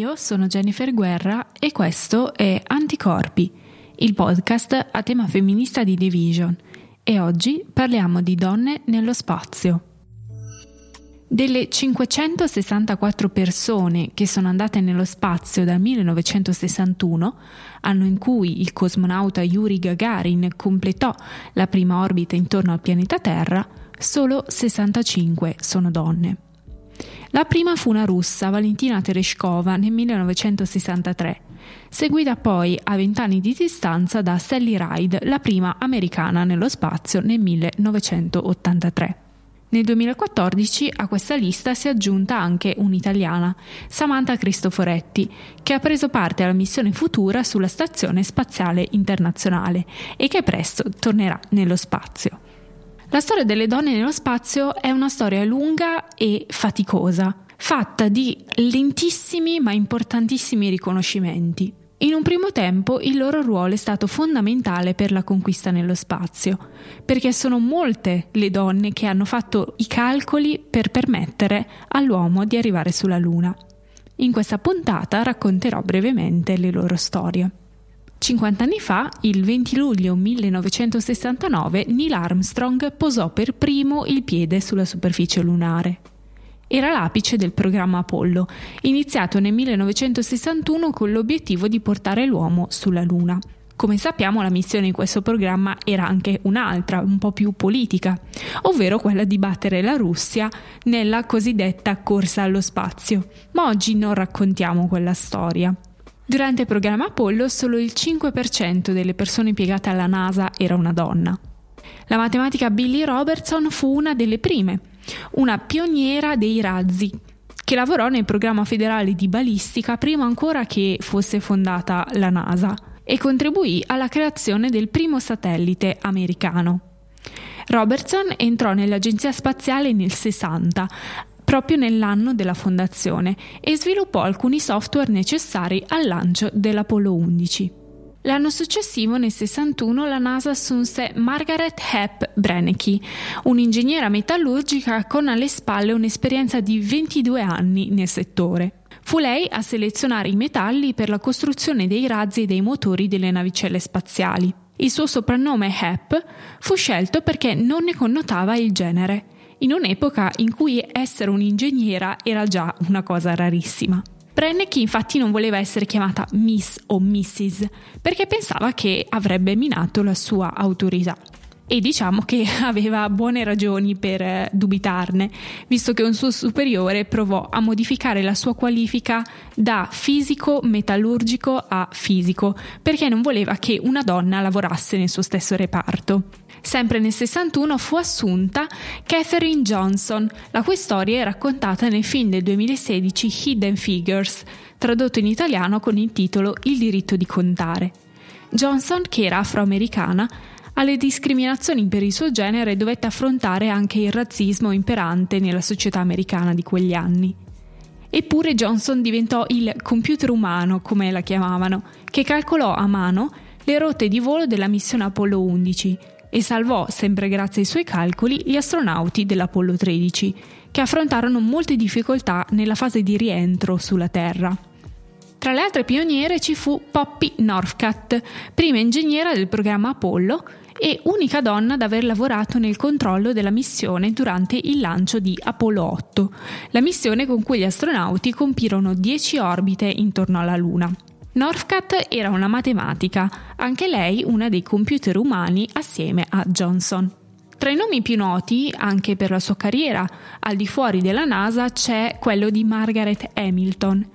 Io sono Jennifer Guerra e questo è Anticorpi, il podcast a tema femminista di Division e oggi parliamo di donne nello spazio. Delle 564 persone che sono andate nello spazio dal 1961, anno in cui il cosmonauta Yuri Gagarin completò la prima orbita intorno al pianeta Terra, solo 65 sono donne. La prima fu una russa, Valentina Tereshkova, nel 1963, seguita poi a vent'anni di distanza da Sally Ride, la prima americana nello spazio nel 1983. Nel 2014 a questa lista si è aggiunta anche un'italiana, Samantha Cristoforetti, che ha preso parte alla missione futura sulla Stazione Spaziale Internazionale e che presto tornerà nello spazio. La storia delle donne nello spazio è una storia lunga e faticosa, fatta di lentissimi ma importantissimi riconoscimenti. In un primo tempo il loro ruolo è stato fondamentale per la conquista nello spazio, perché sono molte le donne che hanno fatto i calcoli per permettere all'uomo di arrivare sulla Luna. In questa puntata racconterò brevemente le loro storie. 50 anni fa, il 20 luglio 1969, Neil Armstrong posò per primo il piede sulla superficie lunare. Era l'apice del programma Apollo, iniziato nel 1961 con l'obiettivo di portare l'uomo sulla Luna. Come sappiamo la missione in questo programma era anche un'altra, un po' più politica, ovvero quella di battere la Russia nella cosiddetta corsa allo spazio. Ma oggi non raccontiamo quella storia. Durante il programma Apollo solo il 5% delle persone impiegate alla NASA era una donna. La matematica Billy Robertson fu una delle prime, una pioniera dei razzi, che lavorò nel programma federale di balistica prima ancora che fosse fondata la NASA e contribuì alla creazione del primo satellite americano. Robertson entrò nell'Agenzia Spaziale nel 60, proprio nell'anno della fondazione e sviluppò alcuni software necessari al lancio dell'Apollo 11. L'anno successivo, nel 61, la NASA assunse Margaret Hepp Brennecke, un'ingegnera metallurgica con alle spalle un'esperienza di 22 anni nel settore. Fu lei a selezionare i metalli per la costruzione dei razzi e dei motori delle navicelle spaziali. Il suo soprannome Hepp fu scelto perché non ne connotava il genere in un'epoca in cui essere un'ingegnera era già una cosa rarissima. Brenneck infatti non voleva essere chiamata Miss o Mrs. perché pensava che avrebbe minato la sua autorità. E diciamo che aveva buone ragioni per eh, dubitarne, visto che un suo superiore provò a modificare la sua qualifica da fisico metallurgico a fisico, perché non voleva che una donna lavorasse nel suo stesso reparto. Sempre nel 61 fu assunta Catherine Johnson, la cui storia è raccontata nel film del 2016 Hidden Figures, tradotto in italiano con il titolo Il diritto di contare. Johnson, che era afroamericana, alle discriminazioni per il suo genere dovette affrontare anche il razzismo imperante nella società americana di quegli anni. Eppure Johnson diventò il computer umano, come la chiamavano, che calcolò a mano le rotte di volo della missione Apollo 11 e salvò, sempre grazie ai suoi calcoli, gli astronauti dell'Apollo 13, che affrontarono molte difficoltà nella fase di rientro sulla Terra. Tra le altre pioniere ci fu Poppy Northcutt, prima ingegnera del programma Apollo e unica donna ad aver lavorato nel controllo della missione durante il lancio di Apollo 8, la missione con cui gli astronauti compirono 10 orbite intorno alla Luna. Northcutt era una matematica, anche lei una dei computer umani assieme a Johnson. Tra i nomi più noti, anche per la sua carriera al di fuori della NASA, c'è quello di Margaret Hamilton.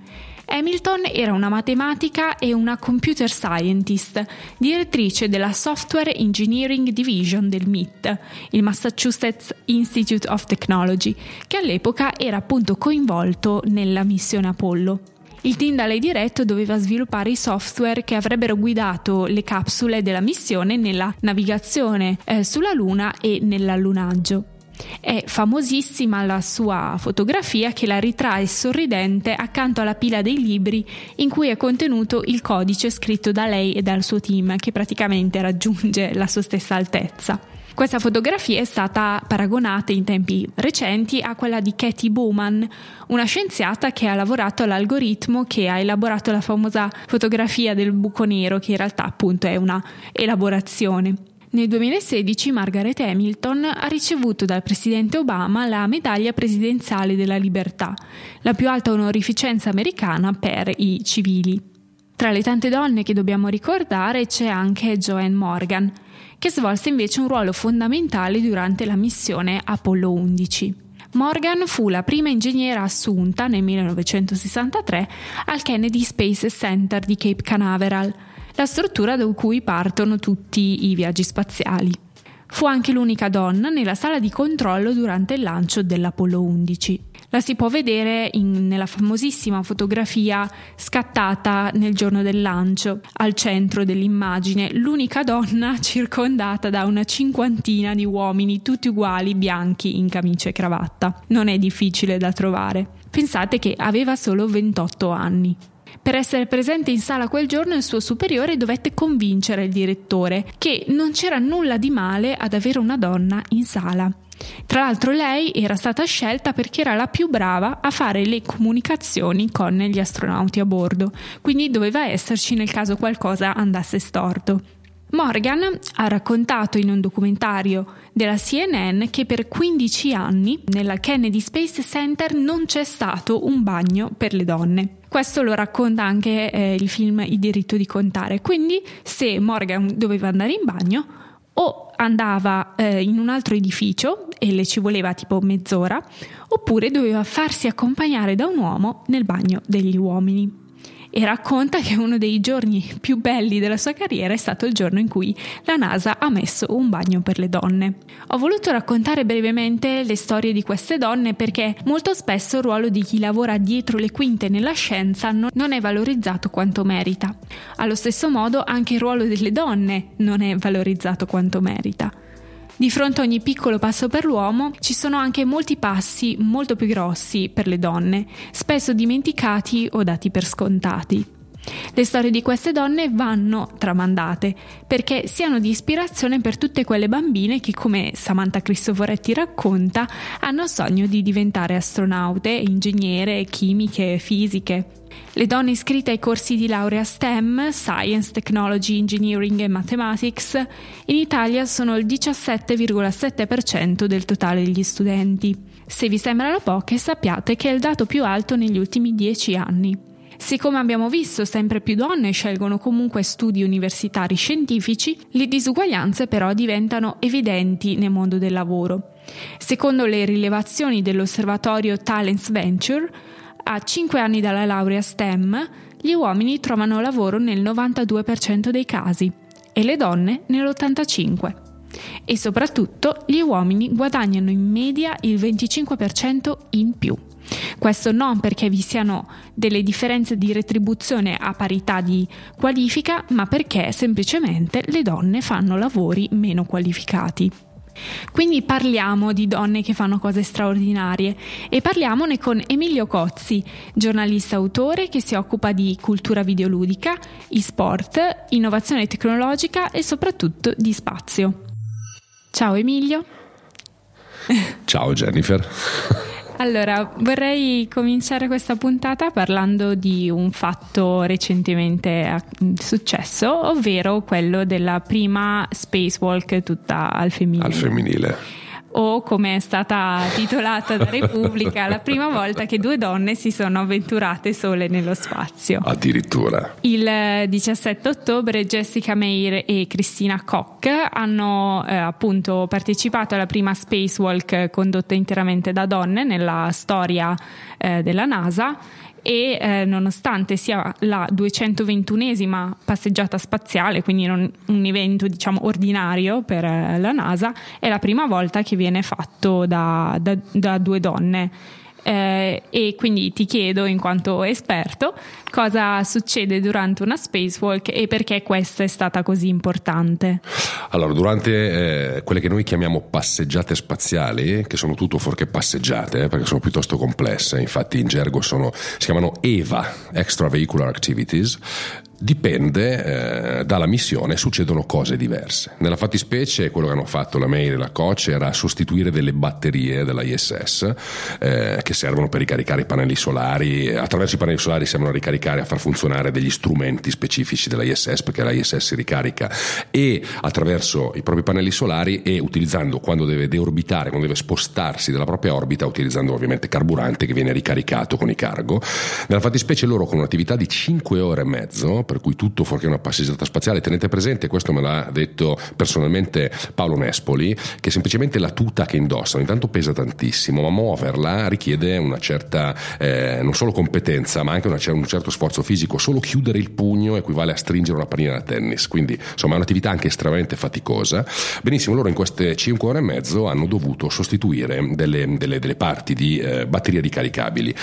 Hamilton era una matematica e una computer scientist, direttrice della Software Engineering Division del MIT, il Massachusetts Institute of Technology, che all'epoca era appunto coinvolto nella missione Apollo. Il team da lei diretto doveva sviluppare i software che avrebbero guidato le capsule della missione nella navigazione eh, sulla Luna e nell'allunaggio. È famosissima la sua fotografia che la ritrae sorridente accanto alla pila dei libri in cui è contenuto il codice scritto da lei e dal suo team che praticamente raggiunge la sua stessa altezza. Questa fotografia è stata paragonata in tempi recenti a quella di Katie Bowman, una scienziata che ha lavorato all'algoritmo che ha elaborato la famosa fotografia del buco nero, che in realtà appunto è una elaborazione. Nel 2016 Margaret Hamilton ha ricevuto dal presidente Obama la medaglia presidenziale della libertà, la più alta onorificenza americana per i civili. Tra le tante donne che dobbiamo ricordare c'è anche Joanne Morgan, che svolse invece un ruolo fondamentale durante la missione Apollo 11. Morgan fu la prima ingegnera assunta nel 1963 al Kennedy Space Center di Cape Canaveral, la struttura da cui partono tutti i viaggi spaziali. Fu anche l'unica donna nella sala di controllo durante il lancio dell'Apollo 11. La si può vedere in, nella famosissima fotografia scattata nel giorno del lancio, al centro dell'immagine, l'unica donna circondata da una cinquantina di uomini tutti uguali, bianchi, in camicia e cravatta. Non è difficile da trovare. Pensate che aveva solo 28 anni. Per essere presente in sala quel giorno il suo superiore dovette convincere il direttore che non c'era nulla di male ad avere una donna in sala. Tra l'altro lei era stata scelta perché era la più brava a fare le comunicazioni con gli astronauti a bordo, quindi doveva esserci nel caso qualcosa andasse storto. Morgan ha raccontato in un documentario della CNN che per 15 anni nella Kennedy Space Center non c'è stato un bagno per le donne. Questo lo racconta anche eh, il film Il diritto di contare. Quindi se Morgan doveva andare in bagno o andava eh, in un altro edificio e le ci voleva tipo mezz'ora, oppure doveva farsi accompagnare da un uomo nel bagno degli uomini e racconta che uno dei giorni più belli della sua carriera è stato il giorno in cui la NASA ha messo un bagno per le donne. Ho voluto raccontare brevemente le storie di queste donne perché molto spesso il ruolo di chi lavora dietro le quinte nella scienza non è valorizzato quanto merita. Allo stesso modo anche il ruolo delle donne non è valorizzato quanto merita. Di fronte a ogni piccolo passo per l'uomo ci sono anche molti passi molto più grossi per le donne, spesso dimenticati o dati per scontati. Le storie di queste donne vanno tramandate perché siano di ispirazione per tutte quelle bambine che, come Samantha Cristoforetti racconta, hanno sogno di diventare astronaute, ingegnere, chimiche, fisiche. Le donne iscritte ai corsi di laurea STEM, Science, Technology, Engineering e Mathematics, in Italia sono il 17,7% del totale degli studenti. Se vi sembrano poche, sappiate che è il dato più alto negli ultimi 10 anni. Siccome abbiamo visto sempre più donne scelgono comunque studi universitari scientifici, le disuguaglianze però diventano evidenti nel mondo del lavoro. Secondo le rilevazioni dell'osservatorio Talents Venture, a 5 anni dalla laurea STEM, gli uomini trovano lavoro nel 92% dei casi e le donne nell'85%. E soprattutto gli uomini guadagnano in media il 25% in più. Questo non perché vi siano delle differenze di retribuzione a parità di qualifica, ma perché semplicemente le donne fanno lavori meno qualificati. Quindi parliamo di donne che fanno cose straordinarie e parliamone con Emilio Cozzi, giornalista autore che si occupa di cultura videoludica, e-sport, innovazione tecnologica e soprattutto di spazio. Ciao Emilio. Ciao Jennifer. Allora, vorrei cominciare questa puntata parlando di un fatto recentemente successo, ovvero quello della prima spacewalk tutta al femminile. Al femminile o come è stata titolata da Repubblica, la prima volta che due donne si sono avventurate sole nello spazio. Addirittura. Il 17 ottobre Jessica Meir e Cristina Koch hanno eh, appunto partecipato alla prima spacewalk condotta interamente da donne nella storia eh, della NASA e eh, nonostante sia la 221esima passeggiata spaziale, quindi non un evento diciamo ordinario per eh, la NASA, è la prima volta che viene fatto da, da, da due donne eh, e quindi ti chiedo in quanto esperto cosa succede durante una spacewalk e perché questa è stata così importante. Allora, durante eh, quelle che noi chiamiamo passeggiate spaziali, che sono tutto fuorché passeggiate, eh, perché sono piuttosto complesse, infatti in gergo sono, si chiamano EVA, Extravehicular Activities, Dipende eh, dalla missione, succedono cose diverse. Nella fattispecie, quello che hanno fatto la Mail e la Coach era sostituire delle batterie della ISS eh, che servono per ricaricare i pannelli solari. Attraverso i pannelli solari servono a ricaricare, a far funzionare degli strumenti specifici della ISS perché la ISS si ricarica e attraverso i propri pannelli solari e utilizzando quando deve deorbitare, quando deve spostarsi dalla propria orbita, utilizzando ovviamente carburante che viene ricaricato con i cargo. Nella fattispecie loro con un'attività di 5 ore e mezzo per cui tutto fuorché una passeggiata spaziale. Tenete presente, questo me l'ha detto personalmente Paolo Nespoli, che semplicemente la tuta che indossano intanto pesa tantissimo, ma muoverla richiede una certa eh, non solo competenza, ma anche una, un certo sforzo fisico. Solo chiudere il pugno equivale a stringere una pallina da tennis, quindi insomma è un'attività anche estremamente faticosa. Benissimo, loro in queste 5 ore e mezzo hanno dovuto sostituire delle, delle, delle parti di eh, batterie ricaricabili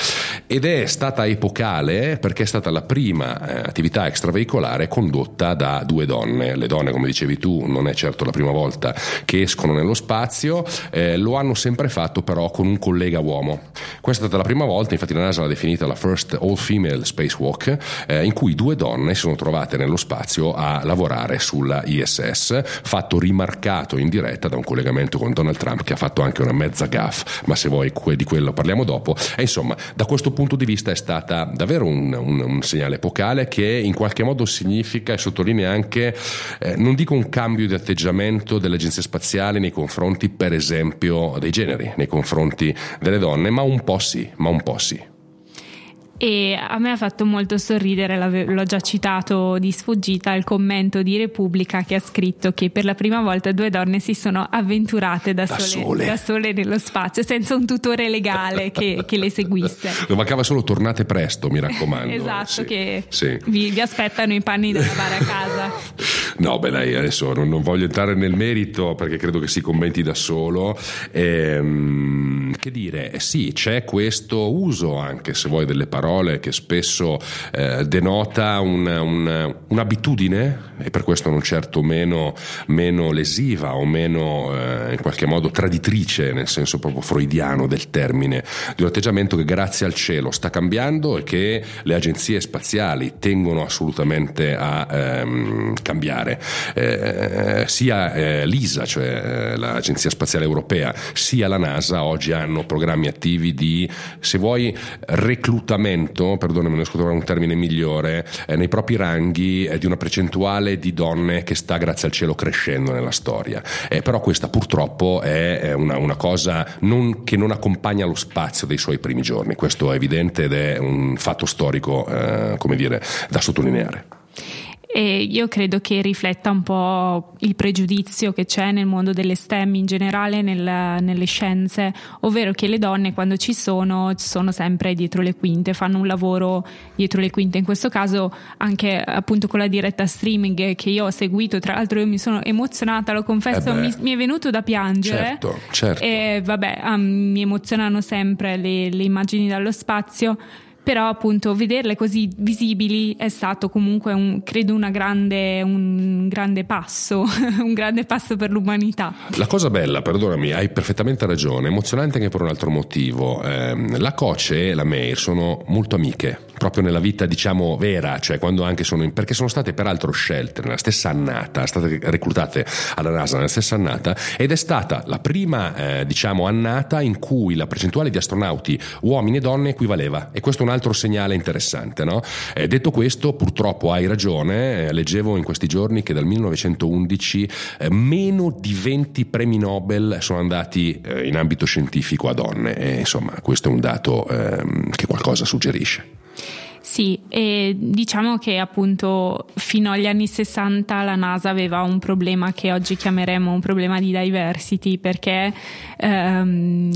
ed è stata epocale perché è stata la prima eh, attività extraveicolare condotta da due donne. Le donne, come dicevi tu, non è certo la prima volta che escono nello spazio, eh, lo hanno sempre fatto però con un collega uomo. Questa è stata la prima volta, infatti la NASA l'ha definita la First All Female Spacewalk, eh, in cui due donne si sono trovate nello spazio a lavorare sulla ISS, fatto rimarcato in diretta da un collegamento con Donald Trump che ha fatto anche una mezza gaff, ma se vuoi di quello parliamo dopo. E insomma, da questo punto di vista è stata davvero un, un, un segnale epocale che in modo significa e sottolinea anche, eh, non dico un cambio di atteggiamento delle agenzie spaziali nei confronti, per esempio, dei generi, nei confronti delle donne, ma un po' sì, ma un po' sì e a me ha fatto molto sorridere, l'ho già citato di sfuggita, il commento di Repubblica che ha scritto che per la prima volta due donne si sono avventurate da, da, sole, sole. da sole, nello spazio senza un tutore legale che, che le seguisse. Mancava solo tornate presto, mi raccomando. esatto, sì, che sì. Vi, vi, aspettano i panni da lavare a casa. no, beh dai, adesso non, non, voglio entrare nel merito perché credo che si commenti da solo. Ehm, che dire, eh, sì, c'è questo uso anche se vuoi delle parole che spesso eh, denota una, una, un'abitudine e per questo non certo meno, meno lesiva o meno eh, in qualche modo traditrice nel senso proprio freudiano del termine di un atteggiamento che grazie al cielo sta cambiando e che le agenzie spaziali tengono assolutamente a ehm, cambiare. Eh, sia eh, l'ISA cioè eh, l'agenzia spaziale europea sia la NASA oggi hanno programmi attivi di se vuoi reclutamento perdonami, non trovare un termine migliore, eh, nei propri ranghi eh, di una percentuale di donne che sta grazie al cielo crescendo nella storia. Eh, però questa purtroppo è una, una cosa non, che non accompagna lo spazio dei suoi primi giorni, questo è evidente ed è un fatto storico, eh, come dire, da sottolineare. E io credo che rifletta un po' il pregiudizio che c'è nel mondo delle STEM in generale, nel, nelle scienze, ovvero che le donne quando ci sono sono sempre dietro le quinte, fanno un lavoro dietro le quinte. In questo caso anche appunto con la diretta streaming che io ho seguito, tra l'altro io mi sono emozionata, lo confesso, eh mi, mi, è venuto da piangere. Certo, certo. E vabbè, um, mi emozionano sempre le, le immagini dallo spazio però appunto vederle così visibili è stato comunque un, credo grande, un grande passo, un grande passo per l'umanità. La cosa bella, perdonami, hai perfettamente ragione, emozionante anche per un altro motivo. Eh, la Coce e la Meir sono molto amiche, proprio nella vita diciamo vera, cioè quando anche sono in, perché sono state peraltro scelte nella stessa annata, state reclutate alla NASA nella stessa annata ed è stata la prima eh, diciamo annata in cui la percentuale di astronauti uomini e donne equivaleva e questo è un altro segnale interessante. No? Eh, detto questo, purtroppo hai ragione, eh, leggevo in questi giorni che dal 1911 eh, meno di 20 premi Nobel sono andati eh, in ambito scientifico a donne e insomma questo è un dato ehm, che qualcosa suggerisce. Sì, e diciamo che appunto fino agli anni 60 la NASA aveva un problema che oggi chiameremo un problema di diversity perché ehm,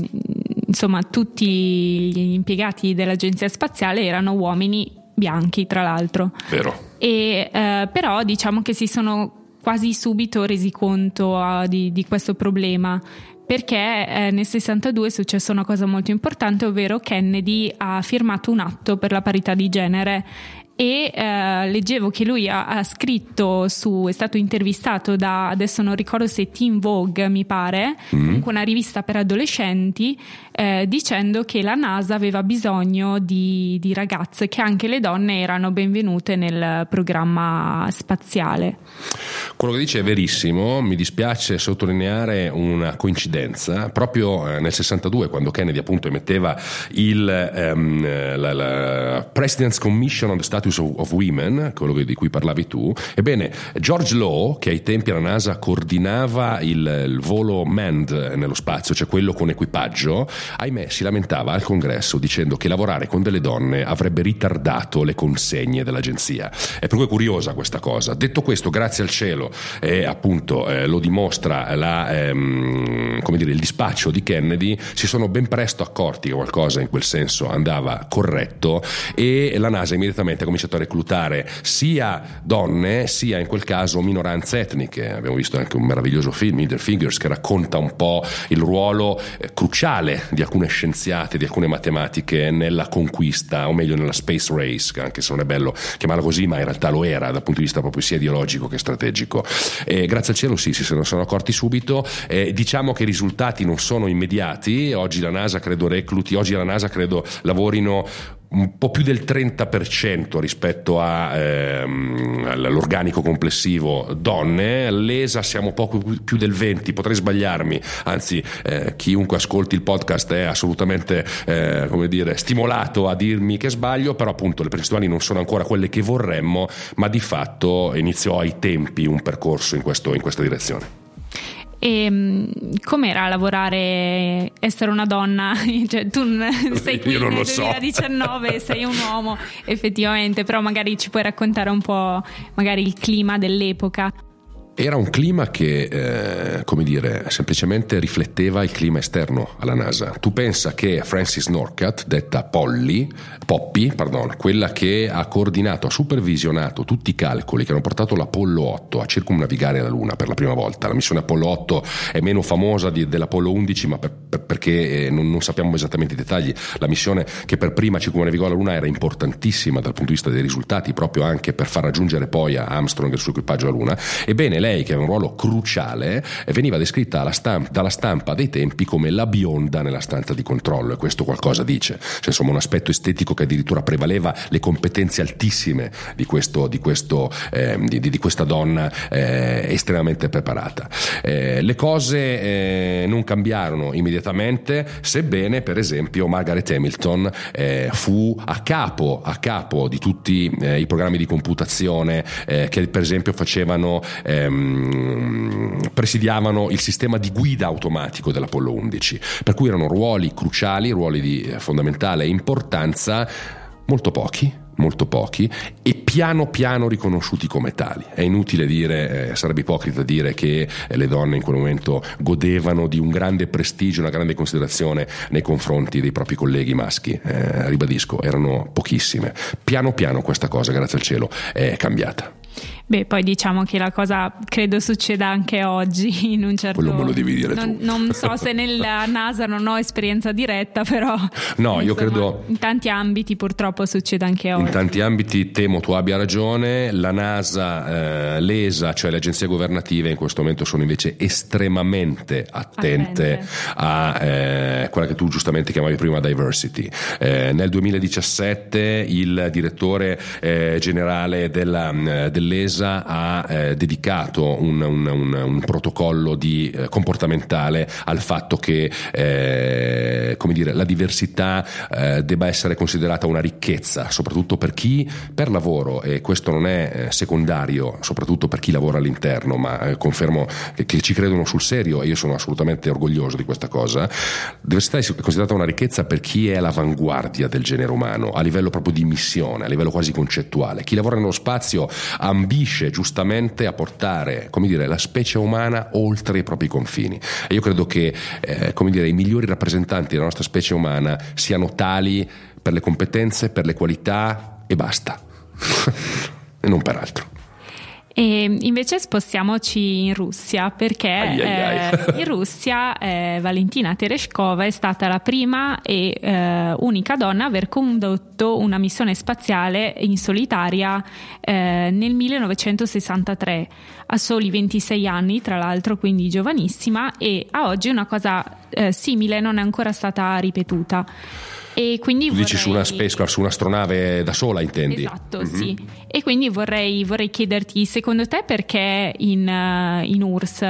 insomma tutti gli impiegati dell'agenzia spaziale erano uomini bianchi tra l'altro. Vero. E, eh, però diciamo che si sono quasi subito resi conto uh, di, di, questo problema perché eh, nel 62 è successa una cosa molto importante, ovvero Kennedy ha firmato un atto per la parità di genere e eh, leggevo che lui ha, ha, scritto su, è stato intervistato da, adesso non ricordo se Teen Vogue mi pare, mm. una rivista per adolescenti, eh, dicendo che la NASA aveva bisogno di, di ragazze, che anche le donne erano benvenute nel programma spaziale. Quello che dice è verissimo, mi dispiace sottolineare una coincidenza, proprio eh, nel 62 quando Kennedy appunto emetteva il, um, la, la President's Commission on the Status Status of Women, quello di cui parlavi tu, ebbene George Law, che ai tempi alla NASA coordinava il, il volo manned nello spazio, cioè quello con equipaggio, ahimè si lamentava al congresso dicendo che lavorare con delle donne avrebbe ritardato le consegne dell'agenzia. È cui curiosa questa cosa. Detto questo, grazie al cielo, eh, appunto eh, lo dimostra la, ehm, dire, il dispaccio di Kennedy, si sono ben presto accorti che qualcosa in quel senso andava corretto e la NASA immediatamente ha cominciato a reclutare sia donne sia in quel caso minoranze etniche. Abbiamo visto anche un meraviglioso film, Middle Fingers, che racconta un po' il ruolo eh, cruciale di alcune scienziate, di alcune matematiche nella conquista, o meglio nella space race, anche se non è bello chiamarla così, ma in realtà lo era dal punto di vista proprio sia ideologico che strategico. E grazie al cielo sì, si sono, sono accorti subito. Eh, diciamo che i risultati non sono immediati, oggi la NASA credo recluti, oggi la NASA credo lavorino un po' più del 30% rispetto a, ehm, all'organico complessivo donne, l'ESA siamo poco più del 20%, potrei sbagliarmi, anzi eh, chiunque ascolti il podcast è assolutamente eh, dire, stimolato a dirmi che sbaglio, però appunto le percentuali non sono ancora quelle che vorremmo, ma di fatto iniziò ai tempi un percorso in, questo, in questa direzione. E mm, com'era lavorare, essere una donna? cioè, tu sei qui nel 2019, so. sei un uomo, effettivamente, però magari ci puoi raccontare un po' magari il clima dell'epoca. Era un clima che, eh, come dire, semplicemente rifletteva il clima esterno alla NASA. Tu pensa che Francis Norcat, detta Polly, Poppy, pardon, quella che ha coordinato, ha supervisionato tutti i calcoli che hanno portato l'Apollo 8 a circumnavigare la Luna per la prima volta. La missione Apollo 8 è meno famosa di, dell'Apollo 11, ma per, per, perché eh, non, non, sappiamo esattamente i dettagli. La missione che per prima circumnavigò la Luna era importantissima dal punto di vista dei risultati, proprio anche per far raggiungere poi a Armstrong e il suo equipaggio la Luna. Ebbene, lei, che aveva un ruolo cruciale, veniva descritta stampa, dalla stampa dei tempi come la bionda nella stanza di controllo, e questo qualcosa dice. Cioè, insomma, un aspetto estetico che addirittura prevaleva le competenze altissime di, questo, di, questo, eh, di, di questa donna eh, estremamente preparata. Eh, le cose eh, non cambiarono immediatamente, sebbene, per esempio, Margaret Hamilton eh, fu a capo, a capo di tutti eh, i programmi di computazione che, per esempio, facevano. Ehm, Ehm, presidiavano il sistema di guida automatico dell'Apollo 11, per cui erano ruoli cruciali, ruoli di eh, fondamentale importanza, molto pochi, molto pochi e piano piano riconosciuti come tali. È inutile dire, eh, sarebbe ipocrita dire che eh, le donne in quel momento godevano di un grande prestigio, una grande considerazione nei confronti dei propri colleghi maschi. Eh, ribadisco, erano pochissime. Piano piano questa cosa, grazie al cielo, è cambiata. Beh, poi diciamo che la cosa credo succeda anche oggi in un certo Quello me lo devi dire non, non so se nella NASA non ho esperienza diretta, però No, insomma, io credo in tanti ambiti purtroppo succede anche oggi. In tanti ambiti temo tu abbia ragione, la NASA, eh, l'ESA, cioè le agenzie governative in questo momento sono invece estremamente attente, attente. a eh, quella che tu giustamente chiamavi prima diversity. Eh, nel 2017 il direttore eh, generale della, eh, dell'ESA Chiesa ha eh, dedicato un, un, un, un protocollo di, eh, comportamentale al fatto che eh, dire, la diversità eh, debba essere considerata una ricchezza, soprattutto per chi per lavoro, e questo non è eh, secondario, soprattutto per chi lavora all'interno, ma eh, confermo che, che, ci credono sul serio e io sono assolutamente orgoglioso di questa cosa. Diversità è considerata una ricchezza per chi è all'avanguardia del genere umano, a livello proprio di missione, a livello quasi concettuale. Chi lavora nello spazio ambisce ambisce giustamente a portare dire, la specie umana oltre i propri confini. E io credo che eh, dire, i migliori rappresentanti della nostra specie umana siano tali per le competenze, per le qualità e basta, e non per altro. E invece spostiamoci in Russia perché ai ai ai. Eh, in Russia eh, Valentina Tereshkova è stata la prima e eh, unica donna a aver condotto una missione spaziale in solitaria eh, nel 1963 a soli 26 anni tra l'altro quindi giovanissima e a oggi una cosa eh, simile non è ancora stata ripetuta. E quindi tu vorrei... dici su una space, su un'astronave da sola, intendi? Esatto, mm-hmm. sì. E quindi vorrei, vorrei, chiederti, secondo te perché in, uh, in URSS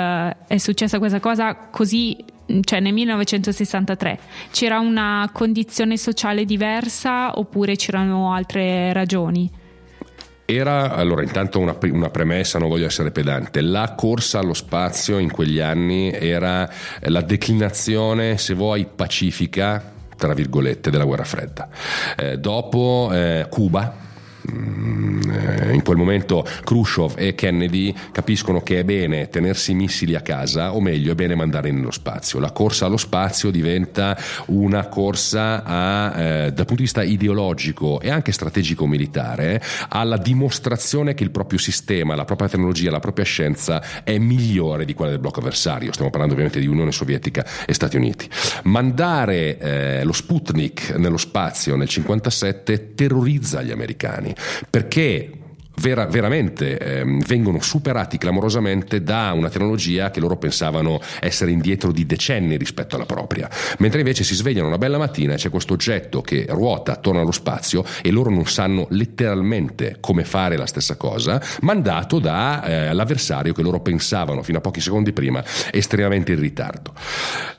è successa questa cosa così cioè nel 1963 c'era una condizione sociale diversa oppure c'erano altre ragioni? Era, allora intanto una, una, premessa, non voglio essere pedante, la corsa allo spazio in quegli anni era la declinazione, se vuoi, pacifica tra virgolette, della guerra fredda. Eh, dopo eh, Cuba, in quel momento Khrushchev e Kennedy capiscono che è bene tenersi i missili a casa, o meglio, è bene mandarli nello spazio. La corsa allo spazio diventa una corsa a, eh, dal punto di vista ideologico e anche strategico-militare alla dimostrazione che il proprio sistema, la propria tecnologia, la propria scienza è migliore di quella del blocco avversario. Stiamo parlando ovviamente di Unione Sovietica e Stati Uniti. Mandare eh, lo Sputnik nello spazio nel 1957 terrorizza gli americani perché vera, veramente eh, vengono superati clamorosamente da una tecnologia che loro pensavano essere indietro di decenni rispetto alla propria, mentre invece si svegliano una bella mattina e c'è questo oggetto che ruota attorno allo spazio e loro non sanno letteralmente come fare la stessa cosa, mandato dall'avversario eh, che loro pensavano fino a pochi secondi prima estremamente in ritardo.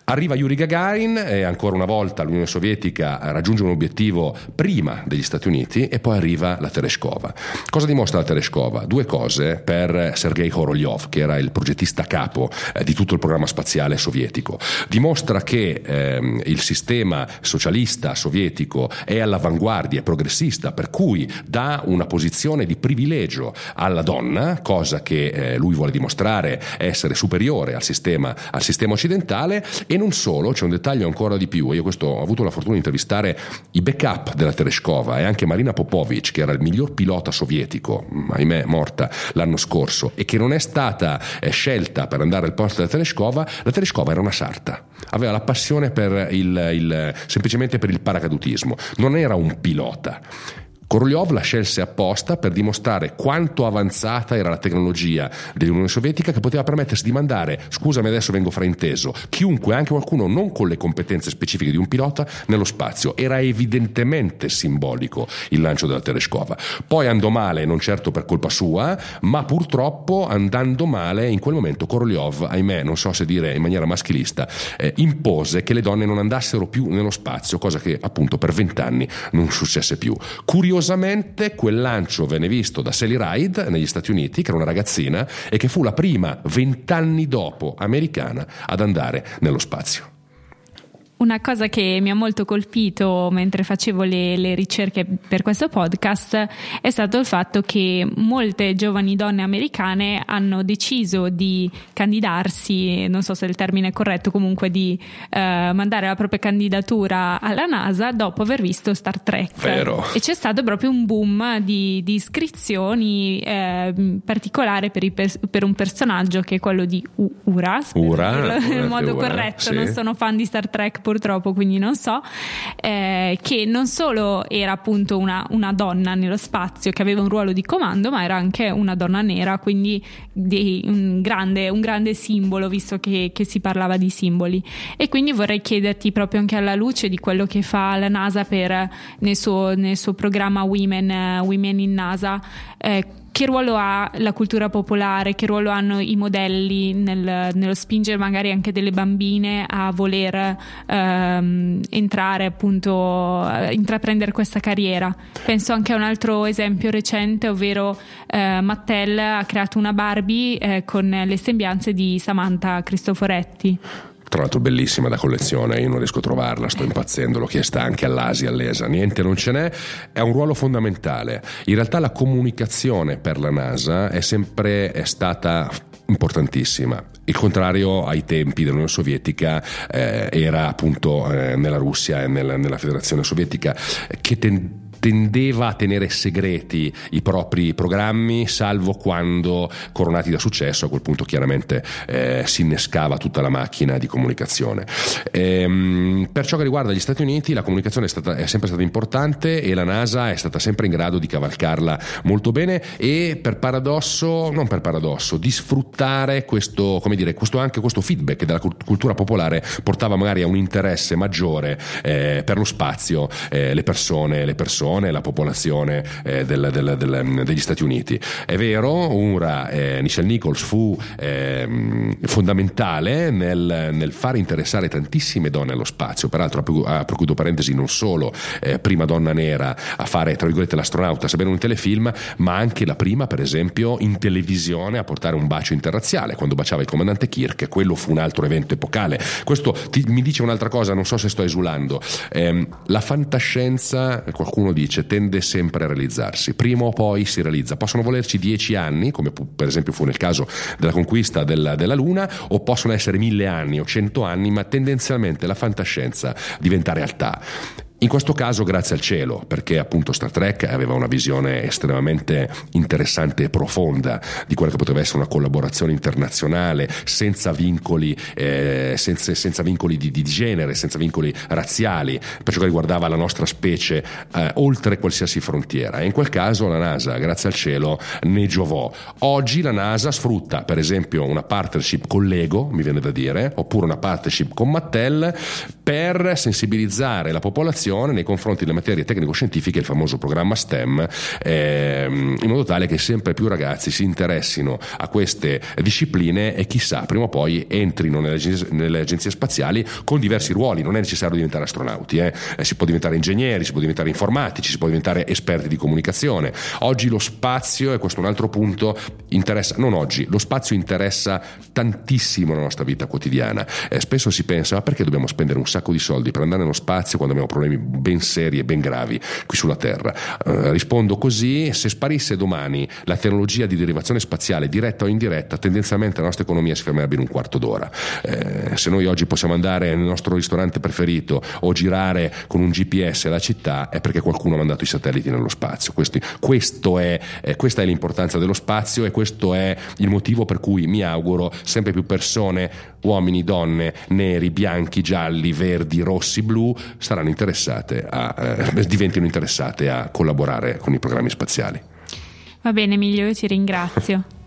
Arriva Yuri Gagarin e ancora una volta l'Unione Sovietica raggiunge un obiettivo prima degli Stati Uniti e poi arriva la Tereshkova. Cosa dimostra la Tereshkova? Due cose per Sergei Korolev, che era il progettista capo eh, di tutto il programma spaziale sovietico. Dimostra che ehm, il sistema socialista sovietico è all'avanguardia, è progressista, per cui dà una posizione di privilegio alla donna, cosa che eh, lui vuole dimostrare essere superiore al sistema, al sistema occidentale e non solo, c'è un dettaglio ancora di più, io questo ho avuto la fortuna di intervistare i backup della Tereshkova e anche Marina Popovic, che era il miglior pilota sovietico, ahimè morta l'anno scorso, e che non è stata eh, scelta per andare al posto della Tereshkova, la Tereshkova era una sarta, aveva la passione per il, il, semplicemente per il paracadutismo, non era un pilota. Korolev la scelse apposta per dimostrare quanto avanzata era la tecnologia dell'Unione Sovietica che poteva permettersi di mandare, scusami adesso vengo frainteso, chiunque, anche qualcuno non con le competenze specifiche di un pilota, nello spazio. Era evidentemente simbolico il lancio della Tereshkova. Poi andò male, non certo per colpa sua, ma purtroppo andando male in quel momento Korolev, ahimè, non so se dire in maniera maschilista, eh, impose che le donne non andassero più nello spazio, cosa che appunto per vent'anni non successe più. Curioso Curiosamente quel lancio venne visto da Sally Ride negli Stati Uniti, che era una ragazzina e che fu la prima vent'anni dopo americana ad andare nello spazio. Una cosa che mi ha molto colpito mentre facevo le, le, ricerche per questo podcast è stato il fatto che molte giovani donne americane hanno deciso di candidarsi, non so se il termine è corretto, comunque di eh, mandare la propria candidatura alla NASA dopo aver visto Star Trek. Vero. E c'è stato proprio un boom di, di iscrizioni, eh, in particolare per, per, un personaggio che è quello di Ura, Ura nel modo Ura, corretto, sì. non sono fan di Star Trek purtroppo, quindi non so, eh, che non solo era appunto una, una, donna nello spazio che aveva un ruolo di comando, ma era anche una donna nera, quindi di, un, grande, un, grande, simbolo, visto che, che, si parlava di simboli. E quindi vorrei chiederti proprio anche alla luce di quello che fa la NASA per, nel, suo, nel suo programma Women, Women in NASA, eh, che ruolo ha la cultura popolare, che ruolo hanno i modelli nel, nello spingere magari anche delle bambine a voler ehm, entrare appunto, intraprendere questa carriera. Penso anche a un altro esempio recente, ovvero eh, Mattel ha creato una Barbie eh, con le sembianze di Samantha Cristoforetti tra l'altro bellissima da collezione, io non riesco a trovarla, sto impazzendo, l'ho chiesta anche all'Asia, all'ESA, niente non ce n'è, è un ruolo fondamentale. In realtà la comunicazione per la NASA è sempre è stata importantissima. Il contrario ai tempi dell'Unione Sovietica eh, era appunto eh, nella Russia e nella, nella Federazione Sovietica che ten- tendeva a tenere segreti i propri programmi, salvo quando coronati da successo, a quel punto chiaramente eh, si innescava tutta la macchina di comunicazione. Ehm, per ciò che riguarda gli Stati Uniti, la comunicazione è, stata, è sempre stata importante e la NASA è stata sempre in grado di cavalcarla molto bene e per paradosso, non per paradosso, di sfruttare questo, dire, questo, anche questo feedback della cultura popolare portava magari a un interesse maggiore eh, per lo spazio, eh, le persone, le persone, la popolazione eh, del, del, del, degli Stati Uniti. È vero, UNRWA, eh, Nichelle Nichols fu ehm, fondamentale nel, nel, fare interessare tantissime donne allo spazio, peraltro ha procuto parentesi non solo eh, prima donna nera a fare tra virgolette l'astronauta, sapere un telefilm, ma anche la prima per esempio in televisione a portare un bacio interrazziale quando baciava il comandante Kirk, quello fu un altro evento epocale. Questo ti, mi dice un'altra cosa, non so se sto esulando, eh, la fantascienza, qualcuno dice, tende sempre a realizzarsi, prima o poi si realizza, possono volerci dieci anni, come per esempio fu nel caso della conquista della, della Luna, o possono essere mille anni o cento anni, ma tendenzialmente la fantascienza diventa realtà. In questo caso grazie al cielo, perché appunto Star Trek aveva una visione estremamente interessante e profonda di quella che poteva essere una collaborazione internazionale senza vincoli, eh, senza, senza vincoli di, di, genere, senza vincoli razziali, per ciò che riguardava la nostra specie eh, oltre qualsiasi frontiera. E in quel caso la NASA, grazie al cielo, ne giovò. Oggi la NASA sfrutta per esempio una partnership con Lego, mi viene da dire, oppure una partnership con Mattel per sensibilizzare la popolazione formazione nei confronti delle materie tecnico-scientifiche, il famoso programma STEM, ehm, in modo tale che sempre più ragazzi si interessino a queste discipline e chissà, prima o poi entrino nelle nelle agenzie spaziali con diversi ruoli, non è necessario diventare astronauti, eh. Eh, si può diventare ingegneri, si può diventare informatici, si può diventare esperti di comunicazione. Oggi lo spazio, e questo è un altro punto, interessa, non oggi, lo spazio interessa tantissimo la nostra vita quotidiana. Eh, spesso si pensa, ma perché dobbiamo spendere un sacco di soldi per andare nello spazio quando abbiamo problemi ben seri e ben gravi qui sulla Terra. Uh, rispondo così, se sparisse domani la tecnologia di derivazione spaziale diretta o indiretta, tendenzialmente la nostra economia si fermerebbe in un quarto d'ora. Eh, se noi oggi possiamo andare nel nostro ristorante preferito o girare con un GPS la città è perché qualcuno ha mandato i satelliti nello spazio. Questo, questo è, eh, questa è l'importanza dello spazio e questo è il motivo per cui mi auguro sempre più persone, uomini, donne, neri, bianchi, gialli, verdi, rossi, blu, saranno interessate a, eh, diventino interessate a collaborare con i programmi spaziali. Va bene Emilio, io ti ringrazio.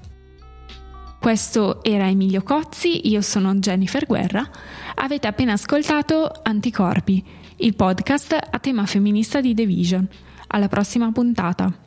Questo era Emilio Cozzi, io sono Jennifer Guerra. Avete appena ascoltato Anticorpi, il podcast a tema femminista di The Vision. Alla prossima puntata.